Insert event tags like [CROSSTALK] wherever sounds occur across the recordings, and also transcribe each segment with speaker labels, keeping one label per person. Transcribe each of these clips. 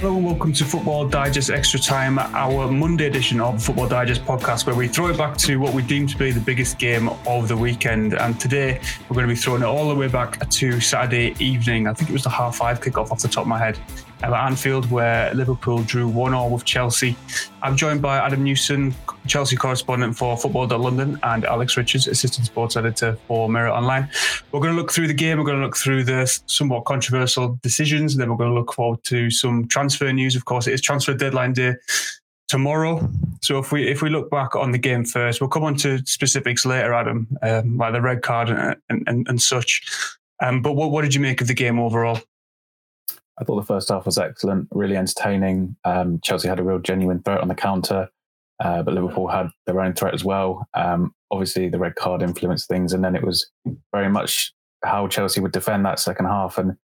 Speaker 1: Hello and welcome to Football Digest Extra Time, our Monday edition of Football Digest podcast, where we throw it back to what we deem to be the biggest game of the weekend. And today we're going to be throwing it all the way back to Saturday evening. I think it was the half five kickoff off the top of my head at Anfield, where Liverpool drew 1 all with Chelsea. I'm joined by Adam Newson, Chelsea correspondent for Football.London, and Alex Richards, assistant sports editor for Mirror Online. We're going to look through the game, we're going to look through the somewhat controversial decisions, and then we're going to look forward to some transfer news. Of course, it is transfer deadline day tomorrow. So if we if we look back on the game first, we'll come on to specifics later, Adam, um, like the red card and and, and such. Um, but what, what did you make of the game overall?
Speaker 2: I thought the first half was excellent, really entertaining. Um, Chelsea had a real genuine threat on the counter, uh, but Liverpool had their own threat as well. Um, obviously, the red card influenced things, and then it was very much how Chelsea would defend that second half. And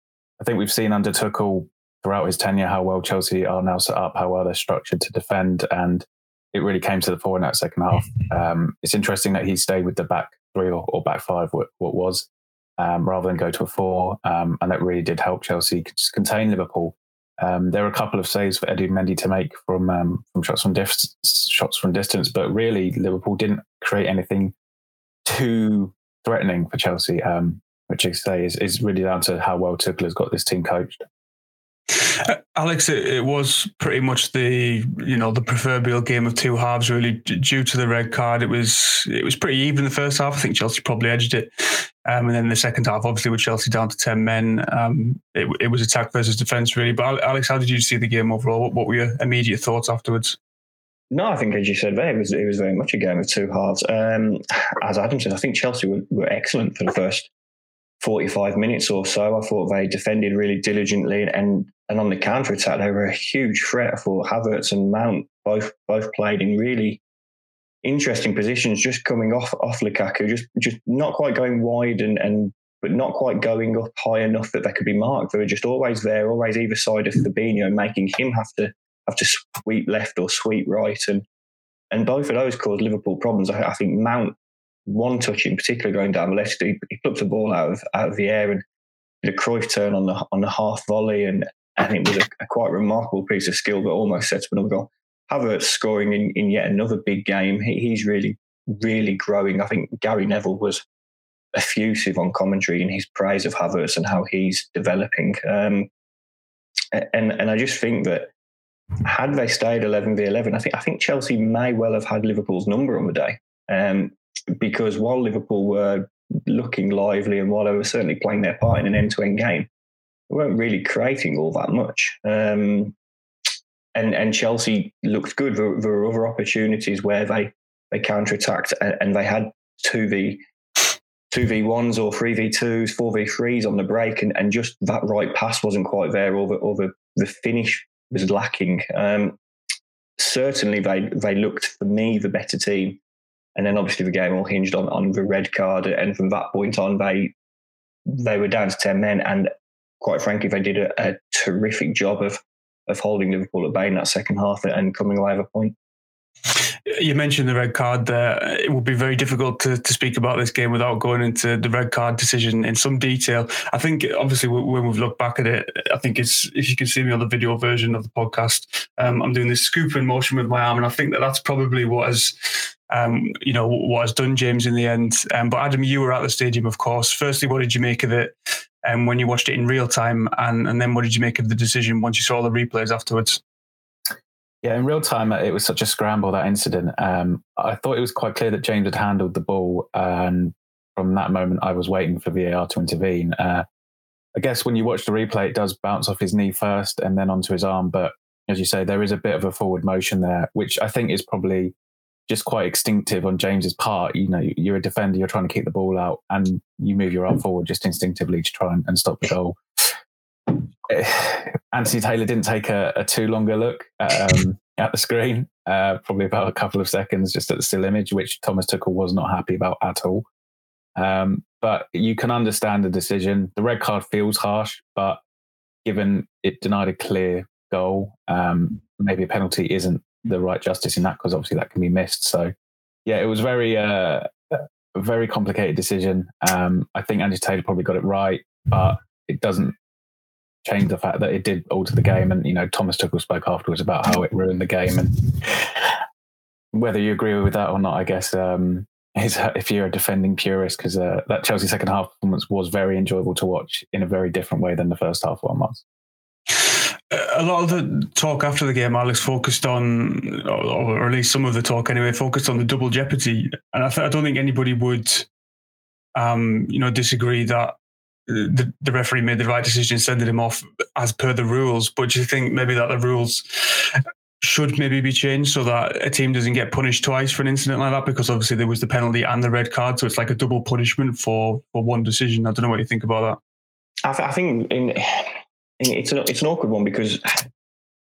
Speaker 2: I think we've seen under Tuchel throughout his tenure how well Chelsea are now set up, how well they're structured to defend, and it really came to the fore in that second half. [LAUGHS] Um, it's interesting that he stayed with the back three or, or back five, what, what was um, rather than go to a four. Um, and that really did help Chelsea contain Liverpool. Um, there were a couple of saves for Eddie Mendy to make from um, from shots from dif- shots from distance, but really Liverpool didn't create anything too threatening for Chelsea, um, which I say is, is really down to how well Tuchel has got this team coached.
Speaker 1: Uh, Alex, it, it, was pretty much the you know the proverbial game of two halves. Really, due to the red card, it was it was pretty even the first half. I think Chelsea probably edged it, um, and then the second half, obviously with Chelsea down to ten men, um, it, it, was attack versus defence really. But Alex, how did you see the game overall? What, what, were your immediate thoughts afterwards?
Speaker 3: No, I think as you said, it was it was very much a game of two halves. Um, as Adam said, I think Chelsea were, were excellent for the first 45 minutes or so. I thought they defended really diligently and and on the counter attack they were a huge threat. for Havertz and Mount both both played in really interesting positions, just coming off off Lukaku, just just not quite going wide and and but not quite going up high enough that they could be marked. They were just always there, always either side of Fabinho, making him have to have to sweep left or sweep right, and and both of those caused Liverpool problems. I, I think Mount one touch in particular going down the left. He, he plucked the ball out of out of the air and did a Cruyff turn on the on the half volley, and and it was a, a quite remarkable piece of skill, but almost set up another goal. Havertz scoring in, in yet another big game. He, he's really really growing. I think Gary Neville was effusive on commentary in his praise of Havertz and how he's developing. Um, and and I just think that had they stayed 11 v 11, I think I think Chelsea may well have had Liverpool's number on the day. Um, because while Liverpool were looking lively and while they were certainly playing their part in an end-to-end game, they weren't really creating all that much. Um, and and Chelsea looked good. There, there, were other opportunities where they they counter-attacked and, and they had two v two v ones or three v twos, four v threes on the break, and, and just that right pass wasn't quite there, or the or the, the finish was lacking. Um, certainly, they they looked for me the better team and then obviously the game all hinged on, on the red card. And from that point on, they they were down to 10 men. And quite frankly, if they did a, a terrific job of of holding Liverpool at bay in that second half and coming away with a point.
Speaker 1: You mentioned the red card there. It would be very difficult to, to speak about this game without going into the red card decision in some detail. I think, obviously, when we've looked back at it, I think it's, if you can see me on the video version of the podcast, um, I'm doing this scooping motion with my arm. And I think that that's probably what has um, you know, what has done James in the end. Um, but Adam, you were at the stadium, of course. Firstly, what did you make of it um, when you watched it in real time? And, and then what did you make of the decision once you saw all the replays afterwards?
Speaker 2: Yeah, in real time, it was such a scramble, that incident. Um, I thought it was quite clear that James had handled the ball. And from that moment, I was waiting for VAR to intervene. Uh, I guess when you watch the replay, it does bounce off his knee first and then onto his arm. But as you say, there is a bit of a forward motion there, which I think is probably just quite instinctive on James's part. You know, you're a defender, you're trying to keep the ball out, and you move your arm forward just instinctively to try and, and stop the goal. [SIGHS] Anthony Taylor didn't take a, a too longer look at, um, at the screen, uh, probably about a couple of seconds just at the still image, which Thomas Tuchel was not happy about at all. Um, but you can understand the decision. The red card feels harsh, but given it denied a clear goal, um, maybe a penalty isn't the right justice in that because obviously that can be missed. So yeah, it was very uh, very complicated decision. Um, I think Andy Taylor probably got it right, but it doesn't change the fact that it did alter the game. And you know, Thomas Tuchel spoke afterwards about how it ruined the game, and whether you agree with that or not, I guess um, is if you're a defending purist, because uh, that Chelsea second half performance was very enjoyable to watch in a very different way than the first half one was.
Speaker 1: A lot of the talk after the game, Alex, focused on, or at least some of the talk anyway, focused on the double jeopardy, and I, th- I don't think anybody would, um, you know, disagree that the, the referee made the right decision sending him off as per the rules. But do you think maybe that the rules should maybe be changed so that a team doesn't get punished twice for an incident like that? Because obviously there was the penalty and the red card, so it's like a double punishment for for one decision. I don't know what you think about
Speaker 3: that. I, th- I think in, in, it's an it's an awkward one because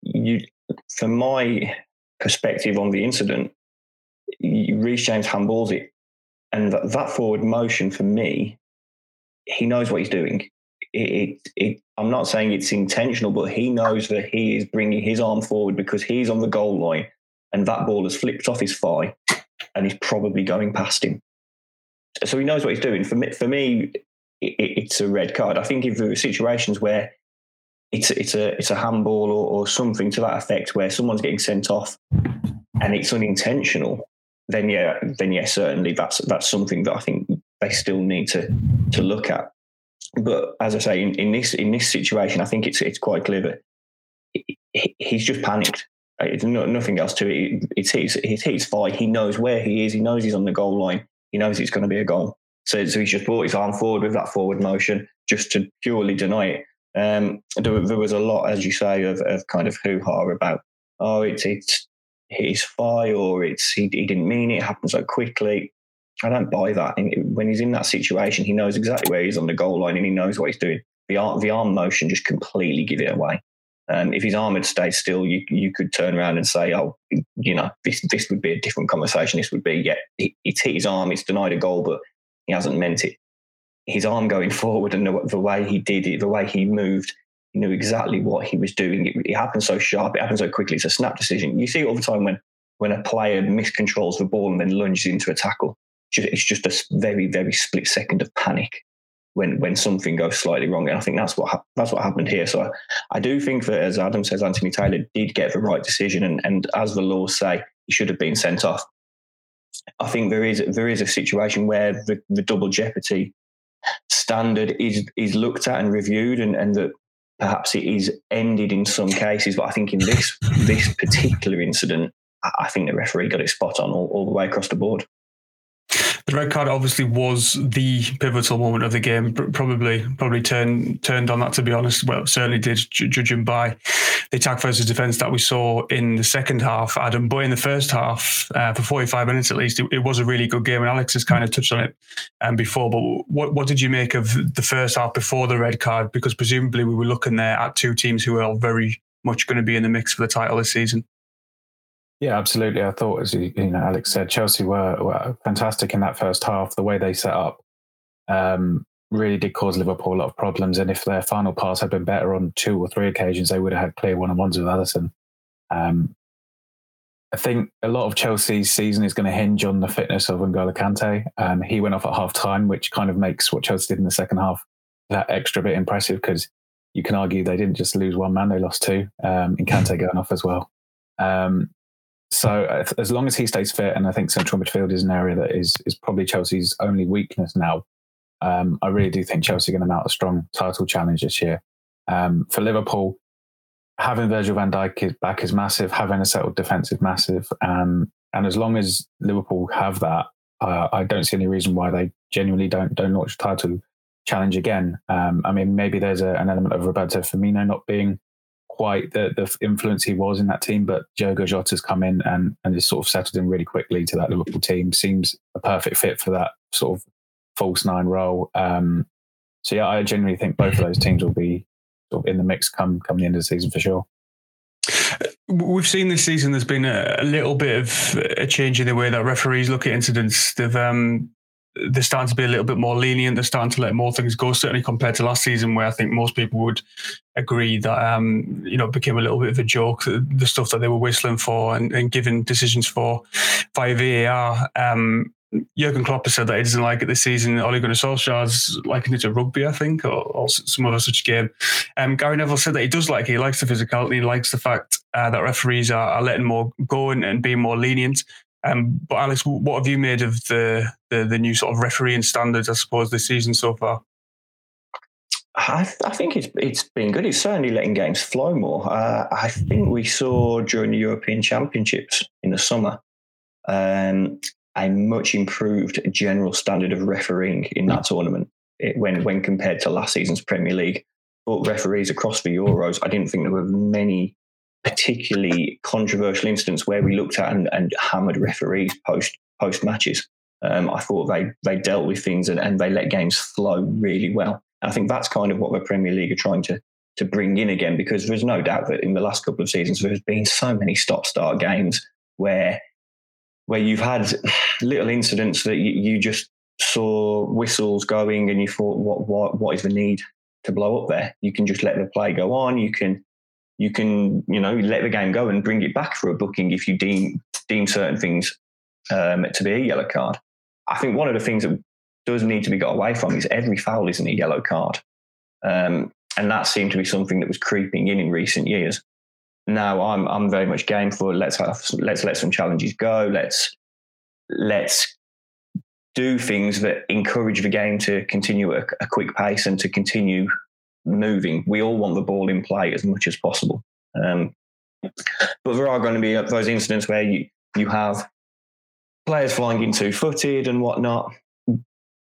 Speaker 3: you, from my perspective on the incident, Reece James handballs it, and that, that forward motion for me he knows what he's doing. It, it, it, I'm not saying it's intentional, but he knows that he is bringing his arm forward because he's on the goal line and that ball has flipped off his thigh and he's probably going past him. So he knows what he's doing. For me, for me it's a red card. I think if there are situations where it's it's a it's a handball or, or something to that effect where someone's getting sent off and it's unintentional, then yeah, then yeah, certainly that's that's something that I think they still need to to look at. But as I say, in, in this in this situation, I think it's it's quite clear that he's just panicked. Uh, it's no, nothing else to it. It's his it's his fight. He knows where he is. He knows he's on the goal line. He knows it's going to be a goal. So, so he's just brought his arm forward with that forward motion just to purely deny it. Um, there, there, was a lot, as you say, of, of kind of hoo ha about, oh, it's it's his thigh or it's he, he didn't mean it. It happened so quickly. I don't buy that. when he's in that situation, he knows exactly where he's on the goal line and he knows what he's doing. The arm, the arm motion just completely give it away. Um, if his arm had stayed still, you you could turn around and say, "Oh, you know, this this would be a different conversation. This would be, yeah, he, it's hit his arm, it's denied a goal, but he hasn't meant it." His arm going forward and the, the way he did it, the way he moved, he knew exactly what he was doing. It, it happened so sharp, it happened so quickly. It's a snap decision. You see it all the time when when a player miscontrols the ball and then lunges into a tackle it's just a very very split second of panic when when something goes slightly wrong. And I think that's what that's what happened here. So I, I, do think that, as Adam says, Anthony Taylor did get the right decision, and, and as the laws say, he should have been sent off. I think there is there is a situation where the, the double jeopardy standard is is looked at and reviewed, and, and that perhaps it is ended in some cases. But I think in this this particular incident, I think the referee got it spot on all, all the way across the board.
Speaker 1: The red card obviously was the pivotal moment of the game. Probably, probably turned turned on that. To be honest, well, certainly did, judging by the attack versus defence that we saw in the second half, Adam. But in the first half, uh, for forty five minutes at least, it, it, was a really good game. And Alex has kind of touched on it um, before. But what what did you make of the first half before the red card? Because presumably we were looking there at two teams who are very much going to be in the mix for the title this season.
Speaker 2: Yeah, absolutely. I thought, as you, you know, Alex said, Chelsea were, were, fantastic in that first half. The way they set up um, really did cause Liverpool a lot of problems. And if their final pass had been better on two or three occasions, they would have had clear one-on-ones with Alisson. Um, I think a lot of Chelsea's season is going to hinge on the fitness of N'Golo Kante. Um, he went off at half time, which kind of makes what Chelsea did in the second half that extra bit impressive because you can argue they didn't just lose one man, they lost two, um, Kante [LAUGHS] going off as well. Um, so as long as he stays fit, and I think central midfield is an area that is is probably Chelsea's only weakness now. Um, I really do think Chelsea are going to mount a strong title challenge this year. Um, for Liverpool, having Virgil van Dijk back is massive. Having a settled defensive massive. Um, and as long as Liverpool have that, uh, I don't see any reason why they genuinely don't don't launch a title challenge again. Um, I mean, maybe there's a, an element of Roberto Firmino not being quite the, the influence he was in that team, but Diogo Jota's come in and, and has sort of settled in really quickly to that Liverpool team. Seems a perfect fit for that sort of false nine role. Um, so yeah, I genuinely think both of those teams will be sort of in the mix come come the end of the season for sure.
Speaker 1: We've seen this season. There's been a, a, little bit of a change in the way that referees look at incidents. They've um, they're starting to be a little bit more lenient. They're starting to let more things go, certainly compared to last season, where I think most people would agree that um, you know became a little bit of a joke. The stuff that they were whistling for and, and giving decisions for via VAR. Um, Jurgen Klopp has said that he doesn't like it this season. Ole Gunnar Solskjaer's liking it to rugby, I think, or, or some other such game. Um, Gary Neville said that he does like it. He likes the physicality. He likes the fact uh, that referees are, are, letting more go and, and being more lenient. Um, but Alex, what have you made of the, the, the new sort of refereeing standards, I suppose, this season so far?
Speaker 3: I, I, think it's it's been good. It's certainly letting games flow more. Uh, I think we saw during the European Championships in the summer um, a much improved general standard of refereeing in that tournament it, when when compared to last season's Premier League. But referees across the Euros, I didn't think there were many particularly controversial incidents where we looked at and, and hammered referees post post matches. Um, I thought they they dealt with things and, and they let games flow really well. I think that's kind of what the Premier League are trying to to bring in again because there's no doubt that in the last couple of seasons there's been so many stop start games where where you've had little incidents that you, you, just saw whistles going and you thought what what what is the need to blow up there you can just let the play go on you can you can you know let the game go and bring it back for a booking if you deem deem certain things um, to be a yellow card i think one of the things that does need to be got away from is every foul isn't a yellow card. Um, and that seemed to be something that was creeping in in recent years. Now I'm I'm very much game for let's have let's let some challenges go. Let's let's do things that encourage the game to continue a, a quick pace and to continue moving. We all want the ball in play as much as possible. Um, but there are going to be those incidents where you you have players flying in two footed and whatnot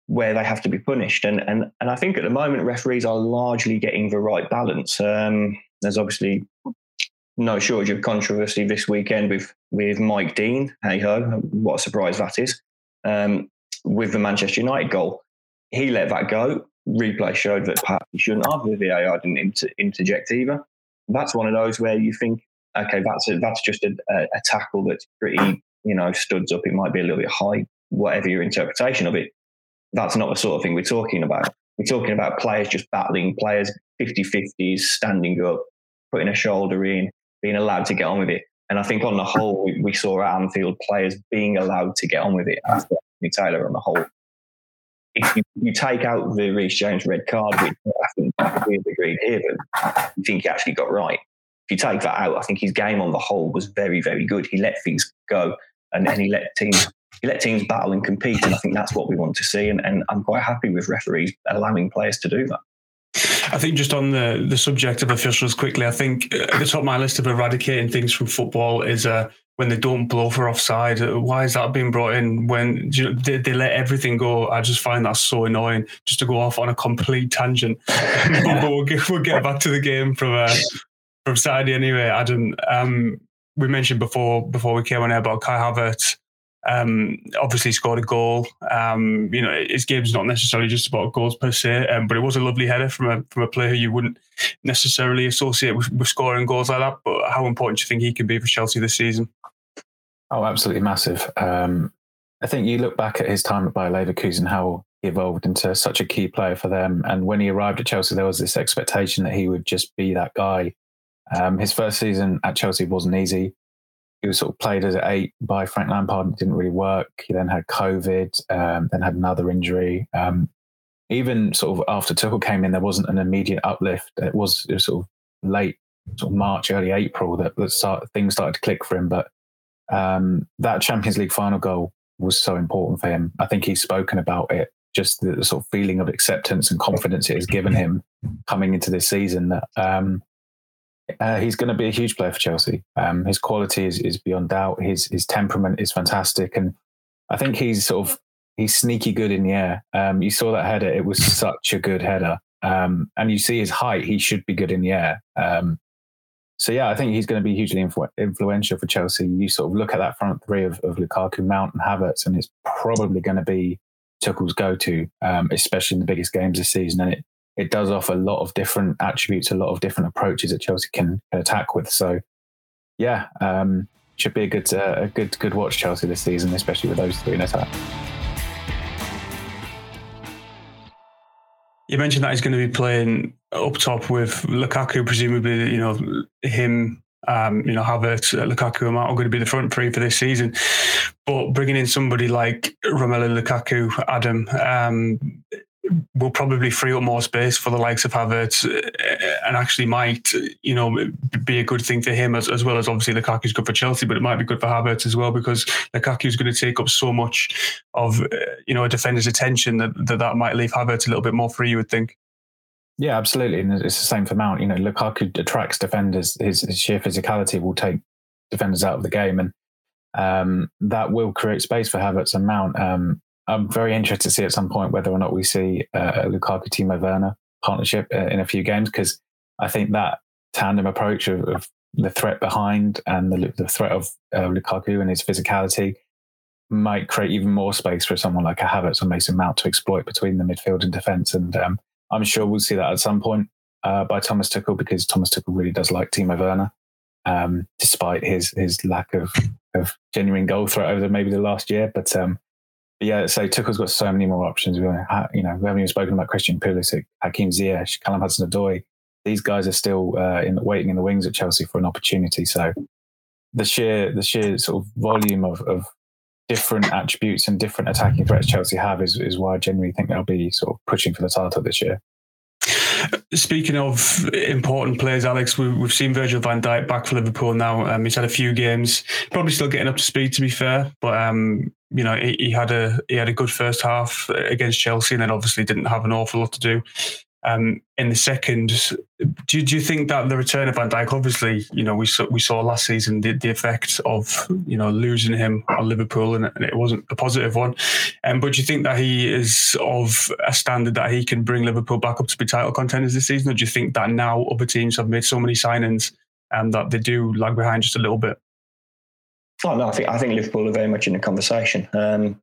Speaker 3: where they have to be punished. And and and I think at the moment referees are largely getting the right balance. Um, there's obviously no shortage of controversy this weekend with with Mike Dean. Hey ho, what a surprise that is. Um, with the Manchester United goal, he let that go. Replay showed that perhaps he shouldn't have. The VAR didn't inter- interject either. That's one of those where you think, okay, that's a, that's just a, a, tackle that's pretty, you know, studs up. It might be a little bit high, whatever your interpretation of it that's not the sort of thing we're talking about. We're talking about players just battling, players 50 50s, standing up, putting a shoulder in, being allowed to get on with it. And I think on the whole, we, we saw at Anfield players being allowed to get on with it after Taylor on the whole. If you, you take out the Reece James red card, which I think we've agreed here, but I think he actually got right. If you take that out, I think his game on the whole was very, very good. He let things go and, and he let teams you let teams battle and compete, and I think that's what we want to see. And, and I'm quite happy with referees allowing players to do that.
Speaker 1: I think just on the the subject of officials quickly, I think at the top of my list of eradicating things from football is uh, when they don't blow for offside. Why is that being brought in when you know, they, they, let everything go? I just find that so annoying just to go off on a complete tangent. [LAUGHS] but we'll get, we'll get back to the game from uh, from Saturday anyway. Adam, um, we mentioned before before we came on air about Kai Havertz um, obviously scored a goal. Um, you know, his game's not necessarily just about goals per se, um, but it was a lovely header from a from a player you wouldn't necessarily associate with, with, scoring goals like that. But how important do you think he can be for Chelsea this season?
Speaker 2: Oh, absolutely massive. Um, I think you look back at his time at Bayer Leverkusen, how he evolved into such a key player for them. And when he arrived at Chelsea, there was this expectation that he would just be that guy. Um, his first season at Chelsea wasn't easy he was sort of played as an eight by Frank Lampard. It didn't really work. He then had COVID, um, then had another injury. Um, even sort of after Tuchel came in, there wasn't an immediate uplift. It was, it was sort of late, sort of March, early April that, that start, things started to click for him. But um, that Champions League final goal was so important for him. I think he's spoken about it. Just the, the sort of feeling of acceptance and confidence it has given him coming into this season. That um, uh, he's going to be a huge player for Chelsea. Um, his quality is, is beyond doubt. His his temperament is fantastic, and I think he's sort of he's sneaky good in the air. Um, you saw that header; it was such a good header. Um, and you see his height; he should be good in the air. Um, so yeah, I think he's going to be hugely influ- influential for Chelsea. You sort of look at that front three of, of Lukaku, Mount, and Havertz, and it's probably going to be Tuchel's go-to, um, especially in the biggest games this season. And it it does offer a lot of different attributes, a lot of different approaches that Chelsea can, attack with. So, yeah, um, should be a good, uh, a good, good watch Chelsea this season, especially with those three in attack.
Speaker 1: You mentioned that he's going to be playing up top with Lukaku, presumably, you know, him Um, you know, Havertz, uh, Lukaku, and Mount are going to be the front three for this season. But bringing in somebody like Romelu Lukaku, Adam, um, will probably free up more space for the likes of Havertz uh, and actually might, you know, be a good thing for him as, as well as obviously Lukaku's good for Chelsea, but it might be good for Havertz as well because Lukaku's going to take up so much of, uh, you know, a defender's attention that, that that might leave Havertz a little bit more free, you would think.
Speaker 2: Yeah, absolutely. And it's the same for Mount. You know, Lukaku attracts defenders. His, his sheer physicality will take defenders out of the game. And um, that will create space for Havertz and Mount. Um, I'm very interested to see at some point whether or not we see uh, a Lukaku Timo Werner partnership uh, in a few games because I think that tandem approach of, of the threat behind and the, the threat of uh, Lukaku and his physicality might create even more space for someone like a Havertz or Mason Mount to exploit between the midfield and defence. And um, I'm sure we'll see that at some point uh, by Thomas Tuchel because Thomas Tuchel really does like Timo Werner, um, despite his his lack of of genuine goal threat over the, maybe the last year. But um, yeah, so Tuchel's got so many more options. We, you know, we haven't even spoken about Christian Pulisic, Hakim Ziyech, Callum Hudson-Odoi. These guys are still uh, in, waiting in the wings at Chelsea for an opportunity. So the sheer the sheer sort of volume of, of different attributes and different attacking threats Chelsea have is, is why I genuinely think they'll be sort of pushing for the title this year.
Speaker 1: Speaking of important players, Alex, we, have seen Virgil van Dijk back for Liverpool now. Um, he's had a few games, probably still getting up to speed, to be fair. But um, you know, he, he, had a he had a good first half against Chelsea, and then obviously didn't have an awful lot to do. Um, in the second, do, do you think that the return of Van Dijk, obviously, you know, we saw we saw last season the, the effect of you know losing him on Liverpool, and, and it wasn't a positive one. Um, but do you think that he is of a standard that he can bring Liverpool back up to be title contenders this season, or do you think that now other teams have made so many signings and that they do lag behind just a little bit?
Speaker 3: Oh no, I think I think Liverpool are very much in the conversation. Um,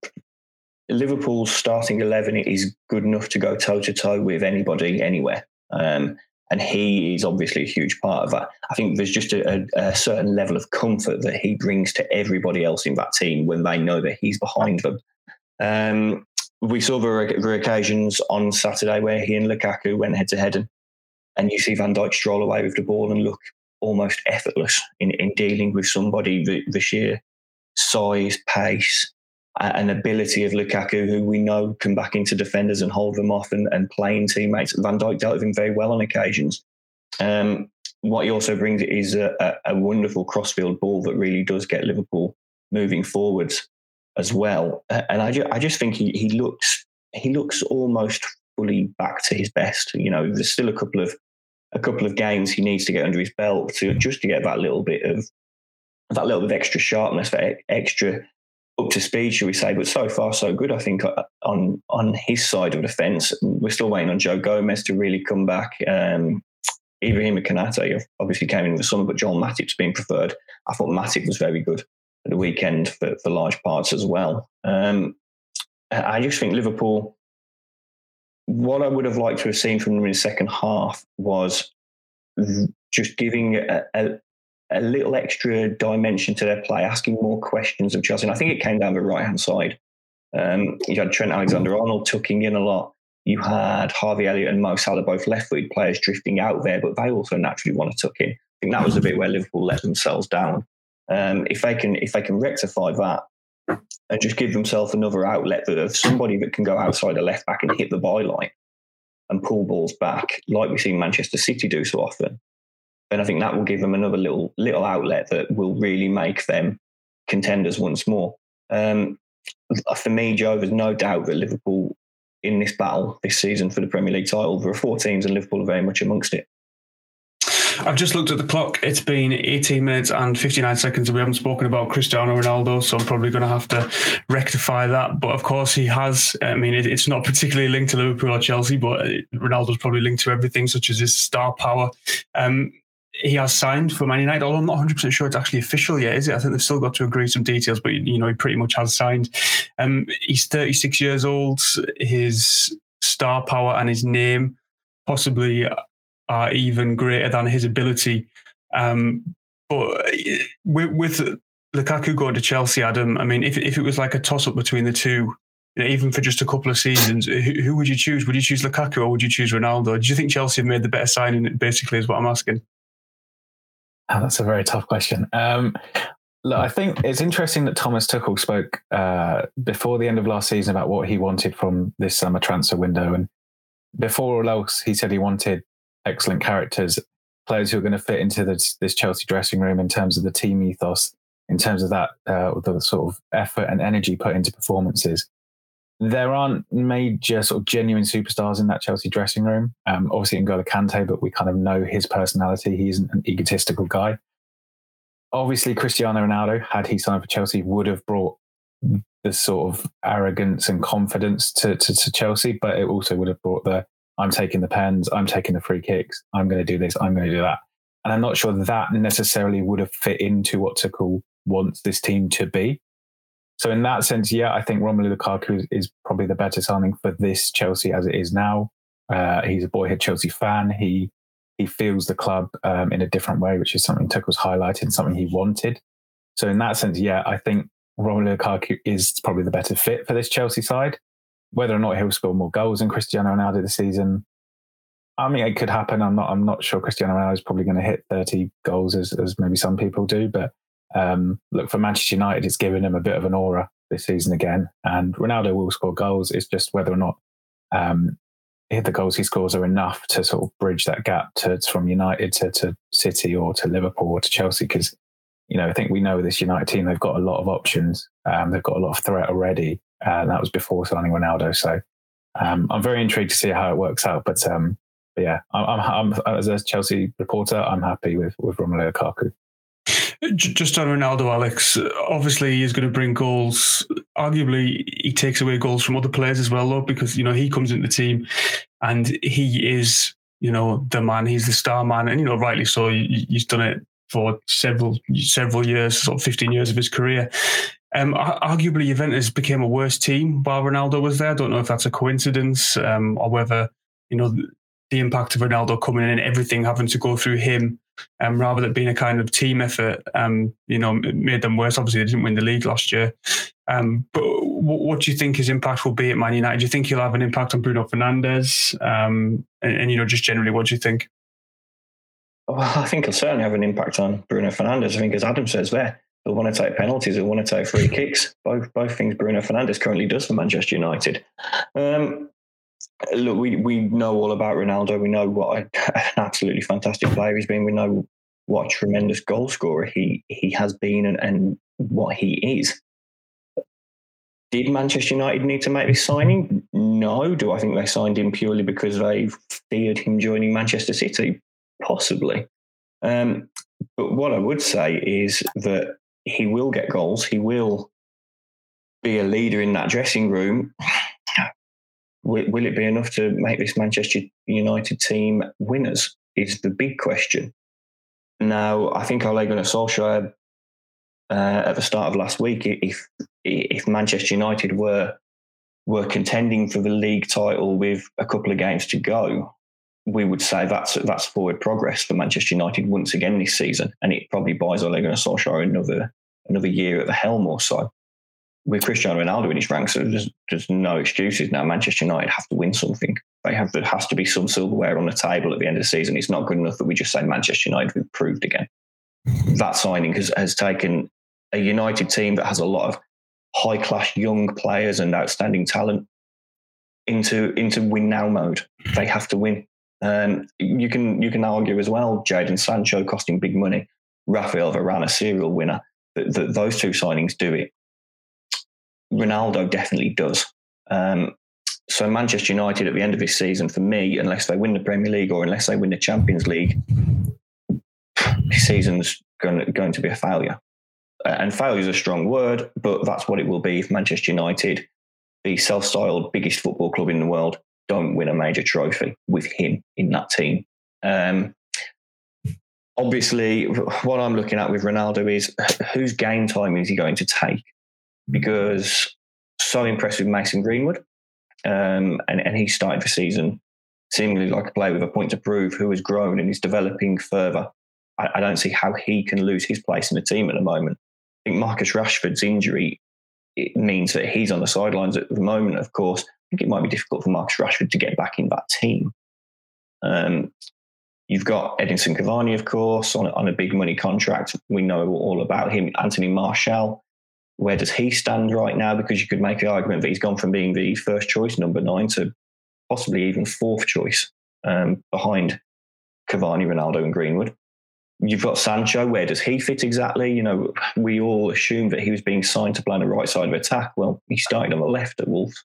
Speaker 3: Liverpool's starting eleven is good enough to go toe to toe with anybody anywhere, um, and he is obviously a huge part of that. I think there's just a, a, certain level of comfort that he brings to everybody else in that team when they know that he's behind them. Um, we saw the, the occasions on Saturday where he and Lukaku went head to head, and and you see Van Dijk stroll away with the ball and look almost effortless in, in dealing with somebody the, the sheer size, pace, and ability of Lukaku, who we know can back into defenders and hold them off and, and playing teammates. Van Dijk dealt with him very well on occasions. Um, what he also brings is a, a, a wonderful crossfield ball that really does get Liverpool moving forwards as well. And I, ju- I just think he, he looks he looks almost fully back to his best. You know, there's still a couple of a couple of games he needs to get under his belt to just to get that little bit of that little bit of extra sharpness, that extra up to speed, should we say? But so far, so good. I think uh, on on his side of the fence, we're still waiting on Joe Gomez to really come back. Um, Ibrahim Konate obviously came in the summer, but Joel Matip's been preferred. I thought Matip was very good at the weekend for, for large parts as well. Um, I just think Liverpool what I would have liked to have seen from them in the second half was just giving a, a, a, little extra dimension to their play, asking more questions of Chelsea. And I think it came down the right hand side. Um, you had Trent Alexander Arnold tucking in a lot. You had Harvey Elliott and Mo Salah, both left footed players, drifting out there, but they also naturally want to tuck in. I think that was the bit where Liverpool let themselves down. Um, if they can, if they can rectify that, and just give themselves another outlet of somebody that can go outside the left back and hit the byline and pull balls back, like we've seen Manchester City do so often. And I think that will give them another little little outlet that will really make them contenders once more. Um, for me, Joe, there's no doubt that Liverpool in this battle this season for the Premier League title, there are four teams and Liverpool are very much amongst it.
Speaker 1: I've just looked at the clock. It's been 18 minutes and 59 seconds, and we haven't spoken about Cristiano Ronaldo, so I'm probably going to have to rectify that. But of course, he has. I mean, it, it's not particularly linked to Liverpool or Chelsea, but Ronaldo's probably linked to everything, such as his star power. Um, he has signed for Man United, although I'm not 100% sure it's actually official yet, is it? I think they've still got to agree some details, but you know, he pretty much has signed. Um, he's 36 years old. His star power and his name possibly are even greater than his ability. Um, but with, with, Lukaku going to Chelsea, Adam, I mean, if, if it was like a toss up between the two, you know, even for just a couple of seasons, who, who, would you choose? Would you choose Lukaku or would you choose Ronaldo? Do you think Chelsea have made the better signing? Basically, is what I'm asking.
Speaker 2: Oh, that's a very tough question. Um, look, I think it's interesting that Thomas Tuchel spoke uh, before the end of last season about what he wanted from this summer transfer window, and before all else, he said he wanted excellent characters, players who are going to fit into this, this Chelsea dressing room in terms of the team ethos, in terms of that uh, the sort of effort and energy put into performances. There aren't major sort of genuine superstars in that Chelsea dressing room. Um, obviously, N'Golo Kante, but we kind of know his personality. He's an egotistical guy. Obviously, Cristiano Ronaldo, had he signed for Chelsea, would have brought the sort of arrogance and confidence to, to, to Chelsea, but it also would have brought the I'm taking the pens, I'm taking the free kicks, I'm going to do this, I'm going to do that. And I'm not sure that necessarily would have fit into what Tuchel wants this team to be. So in that sense, yeah, I think Romelu Lukaku is probably the better signing for this Chelsea as it is now. Uh, he's a boyhood Chelsea fan. He he feels the club um, in a different way, which is something Tuchel's highlighted, something he wanted. So in that sense, yeah, I think Romelu Lukaku is probably the better fit for this Chelsea side. Whether or not he'll score more goals than Cristiano Ronaldo this season, I mean, it could happen. I'm not. I'm not sure Cristiano Ronaldo is probably going to hit 30 goals as, as maybe some people do. But um, look for Manchester United, it's given him a bit of an aura this season again. And Ronaldo will score goals. It's just whether or not um, the goals he scores are enough to sort of bridge that gap to, from United to, to City or to Liverpool or to Chelsea. Because you know, I think we know this United team, they've got a lot of options. Um, they've got a lot of threat already. Uh, and that was before signing Ronaldo. So um, I'm very intrigued to see how it works out. But, um, but yeah, I'm, I'm, I'm, as a Chelsea reporter, I'm happy with, with Romelu Lukaku.
Speaker 1: Just on Ronaldo, Alex, obviously he's going to bring goals. Arguably, he takes away goals from other players as well, though, because, you know, he comes into the team and he is, you know, the man. He's the star man. And, you know, rightly so. He's done it for several several years, sort of 15 years of his career. Um, arguably, Juventus became a worse team while Ronaldo was there. I don't know if that's a coincidence um, or whether you know the impact of Ronaldo coming in and everything having to go through him, um, rather than being a kind of team effort. Um, you know, made them worse. Obviously, they didn't win the league last year. Um, but what, do you think his impact will be at Man United? Do you think he'll have an impact on Bruno Fernandes? Um, and, and you know, just generally, what do you think?
Speaker 3: Well, I think he'll certainly have an impact on Bruno Fernandes. I think, as Adam says there, he'll want to take penalties, he'll want to take free kicks. Both both things Bruno Fernandes currently does for Manchester United. Um, look, we we know all about Ronaldo. We know what [LAUGHS] an absolutely fantastic player he's been. We know what a tremendous goal scorer he he has been and, and what he is. Did Manchester United need to make this signing? No. Do I think they signed him purely because they feared him joining Manchester City? possibly. Um, but what I would say is that he will get goals. He will be a leader in that dressing room. Will, will it be enough to make this Manchester United team winners? Is the big question. Now, I think Ole Gunnar Solskjaer uh, at the start of last week, if if Manchester United were were contending for the league title with a couple of games to go, we would say that's that's forward progress for Manchester United once again this season, and it probably buys Ole Gunnar Solskjaer another another year at the helm or so. With Cristiano Ronaldo in his ranks, there's, there's no excuses now. Manchester United have to win something. They have there has to be some silverware on the table at the end of the season. It's not good enough that we just say Manchester United have improved again. That signing has, has taken a United team that has a lot of high class young players and outstanding talent into into win now mode. They have to win. Um, you can you can argue as well, Jadon Sancho costing big money, Rafael Varane a serial winner. That, that those two signings do it. Ronaldo definitely does. Um, so Manchester United at the end of this season, for me, unless they win the Premier League or unless they win the Champions League, [SIGHS] this season's going, going to be a failure. And failure is a strong word, but that's what it will be if Manchester United, the self-styled biggest football club in the world, don't win a major trophy with him in that team. Um, obviously, what I'm looking at with Ronaldo is whose game time is he going to take? Because so impressed with Mason Greenwood, um, and, and he started the season seemingly like a player with a point to prove who has grown and is developing further. I, I don't see how he can lose his place in the team at the moment. I think Marcus Rashford's injury it means that he's on the sidelines at the moment, of course, I think it might be difficult for Marcus Rashford to get back in that team. Um, You've got Edinson Cavani, of course, on, on a big money contract. We know all about him. Anthony Martial, where does he stand right now? Because you could make the argument that he's gone from being the first choice, number nine, to possibly even fourth choice um, behind Cavani, Ronaldo, and Greenwood. You've got Sancho. Where does he fit exactly? You know, we all assumed that he was being signed to play on the right side of attack. Well, he started on the left at Wolves,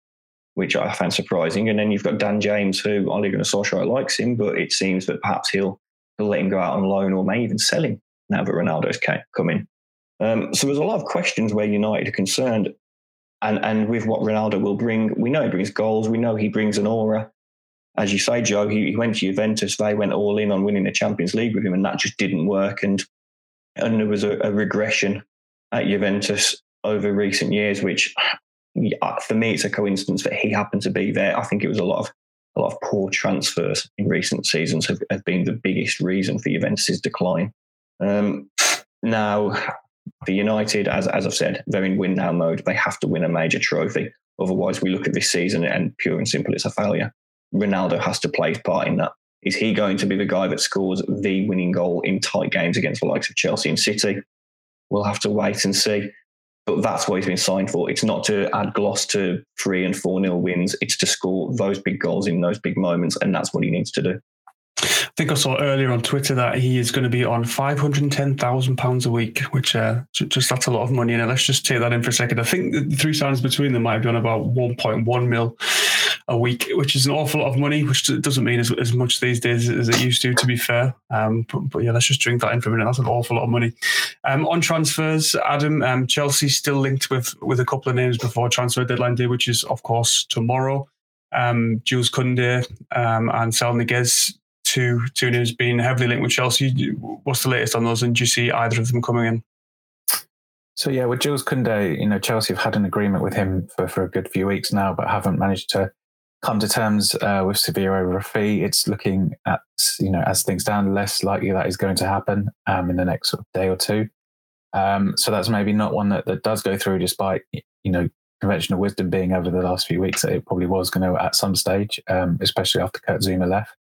Speaker 3: which I found surprising. And then you've got Dan James, who Ole Gunnar Solskjaer likes him, but it seems that perhaps he'll, he'll let him go out on loan or may even sell him now that Ronaldo's come in. Um, so there's a lot of questions where United are concerned. And, and with what Ronaldo will bring, we know he brings goals. We know he brings an aura as you say, Joe, he, he, went to Juventus. They went all in on winning the Champions League with him, and that just didn't work. And and there was a, a regression at Juventus over recent years, which for me it's a coincidence that he happened to be there. I think it was a lot of a lot of poor transfers in recent seasons have, have been the biggest reason for Juventus's decline. Um, now, the United, as as I've said, they're in win now mode. They have to win a major trophy. Otherwise, we look at this season and pure and simple, it's a failure. Ronaldo has to play his part in that. Is he going to be the guy that scores the winning goal in tight games against the likes of Chelsea and City? We'll have to wait and see. But that's what he's been signed for. It's not to add gloss to three and four nil wins. It's to score those big goals in those big moments, and that's what he needs to do.
Speaker 1: I think I saw earlier on Twitter that he is going to be on five hundred and ten thousand pounds a week, which uh, just that's a lot of money. And let's just take that in for a second. I think the three signs between them might be on about one point one mil a week, which is an awful lot of money, which doesn't mean as, as much these days as it used to, to be fair. Um, but, but, yeah, let's just drink that in for a minute. That's an awful lot of money. Um, on transfers, Adam, um, Chelsea still linked with with a couple of names before transfer deadline day, which is, of course, tomorrow. Um, Jules Koundé um, and Saul Niguez, two, two names being heavily linked with Chelsea. What's the latest on those? And do you see either of them coming in?
Speaker 2: So yeah, with Jules Koundé, you know, Chelsea have had an agreement with him for, for a good few weeks now, but haven't managed to come to terms uh, with Sevilla over a fee. It's looking at, you know, as things stand, less likely that is going to happen um, in the next sort of day or two. Um, so that's maybe not one that, that does go through, despite you know conventional wisdom being over the last few weeks that it probably was going to at some stage, um, especially after Kurt Zouma left.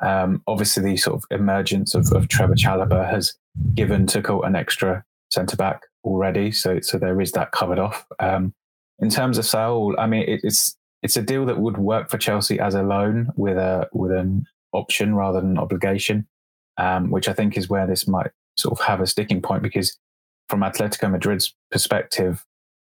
Speaker 2: Um, obviously, the sort of emergence of, of Trevoh Chalobah has given Tuchel an extra centre back already, so so there is that covered off. Um, in terms of Saul, I mean, it, it's it's a deal that would work for Chelsea as a loan with a with an option rather than an obligation, um, which I think is where this might sort of have a sticking point because from Atletico Madrid's perspective,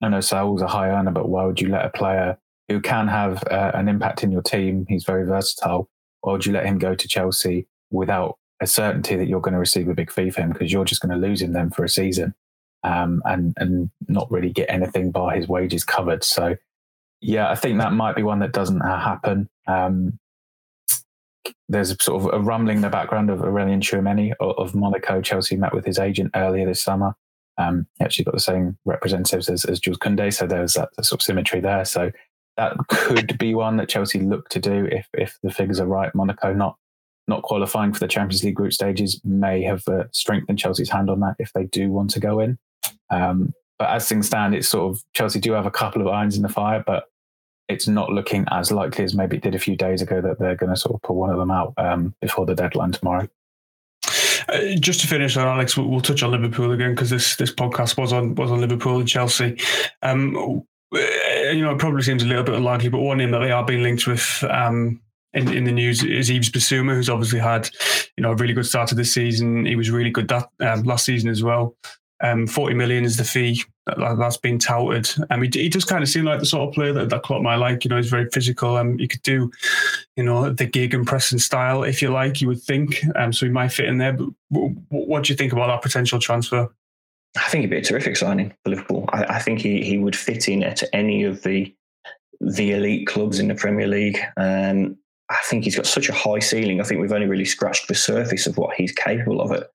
Speaker 2: I know Saul's a high earner, but why would you let a player who can have uh, an impact in your team? He's very versatile. Why would you let him go to Chelsea without a certainty that you're going to receive a big fee for him because you're just going to lose him then for a season um, and and not really get anything by his wages covered. So yeah, I think that might be one that doesn't happen. Um, there's a sort of a rumbling in the background of Aurelien Tchouameni of, Monaco. Chelsea met with his agent earlier this summer. Um, he actually got the same representatives as, as Jules Koundé, so there's that sort of symmetry there. So that could be one that Chelsea look to do if if the figures are right. Monaco not not qualifying for the Champions League group stages may have uh, strengthened Chelsea's hand on that if they do want to go in. Um, but as things stand, it's sort of Chelsea do have a couple of irons in the fire, but it's not looking as likely as maybe it did a few days ago that they're going to sort of pull one of them out um, before the deadline tomorrow.
Speaker 1: Uh, just to finish Alex, we'll, we'll, touch on Liverpool again because this this podcast was on was on Liverpool and Chelsea. Um, uh, you know, it probably seems a little bit unlikely, but one name that they are being linked with um, in, in the news is Yves Bissouma, who's obviously had you know a really good start to this season. He was really good that um, last season as well. Um, 40 million is the fee that, has been touted. Um, he, he does kind of seem like the sort of player that, that Klopp might like. You know, he's very physical. Um, you could do, you know, the gegenpressing style, if you like, you would think. Um, so he might fit in there. But what do you think about that potential transfer?
Speaker 3: I think he'd be a terrific signing for Liverpool. I, I think he, he would fit in at any of the the elite clubs in the Premier League. Um, I think he's got such a high ceiling. I think we've only really scratched the surface of what he's capable of at,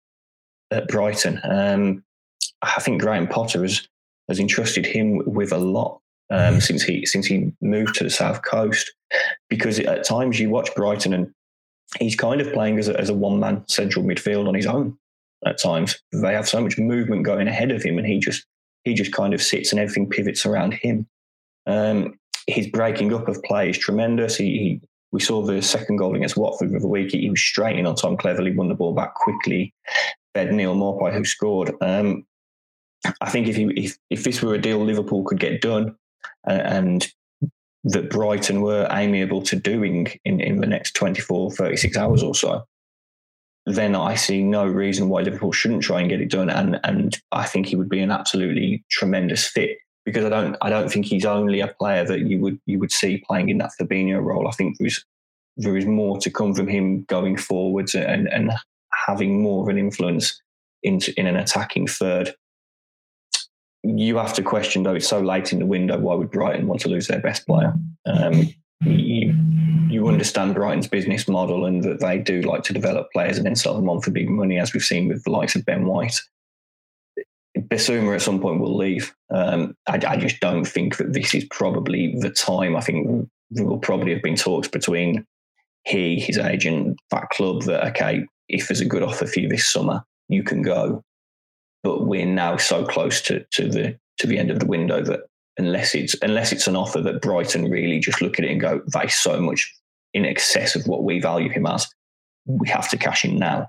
Speaker 3: at Brighton. Um, I think Graham Potter has has entrusted him with a lot um, mm. since he since he moved to the south coast. Because at times you watch Brighton and he's kind of playing as a, as a one man central midfield on his own. At times they have so much movement going ahead of him, and he just he just kind of sits and everything pivots around him. Um, his breaking up of play is tremendous. He, he we saw the second goal against Watford the other week. He was straight in on Tom Cleverley, won the ball back quickly, fed Neal Maupay, who scored. Um, I think if, he, if if this were a deal Liverpool could get done, uh, and that Brighton were amiable to doing in, in the next 24, 36 hours or so, then I see no reason why Liverpool shouldn't try and get it done. And and I think he would be an absolutely tremendous fit because I don't I don't think he's only a player that you would you would see playing in that Fabinho role. I think there's there is more to come from him going forwards and and having more of an influence in in an attacking third. You have to question though; it's so late in the window. Why would Brighton want to lose their best player? Um, you, you understand Brighton's business model and that they do like to develop players and then sell them on for big money, as we've seen with the likes of Ben White. Bissouma at some point will leave. Um, I, I, just don't think that this is probably the time. I think there will probably have been talks between he, his agent, that club that, okay, if there's a good offer for you this summer, you can go. But we're now so close to, to the to the end of the window that unless it's unless it's an offer that Brighton really just look at it and go, that's so much in excess of what we value him as. We have to cash in now.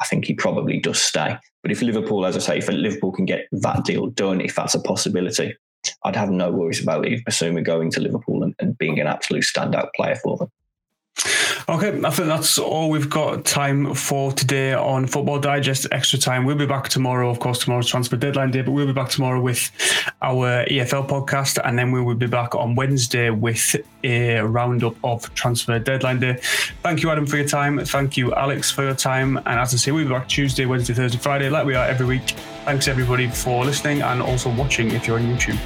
Speaker 3: I think he probably does stay. But if Liverpool, as I say, if Liverpool can get that deal done, if that's a possibility, I'd have no worries about Bissouma going to Liverpool and, and being an absolute standout player for them.
Speaker 1: Okay, I think that's all we've got time for today on Football Digest Extra Time. We'll be back tomorrow, of course, tomorrow's transfer deadline day, but we'll be back tomorrow with our EFL podcast, and then we will be back on Wednesday with a roundup of transfer deadline day. Thank you, Adam, for your time. Thank you, Alex, for your time. And as I say, we'll be back Tuesday, Wednesday, Thursday, Friday, like we are every week. Thanks, everybody, for listening and also watching if you're on YouTube.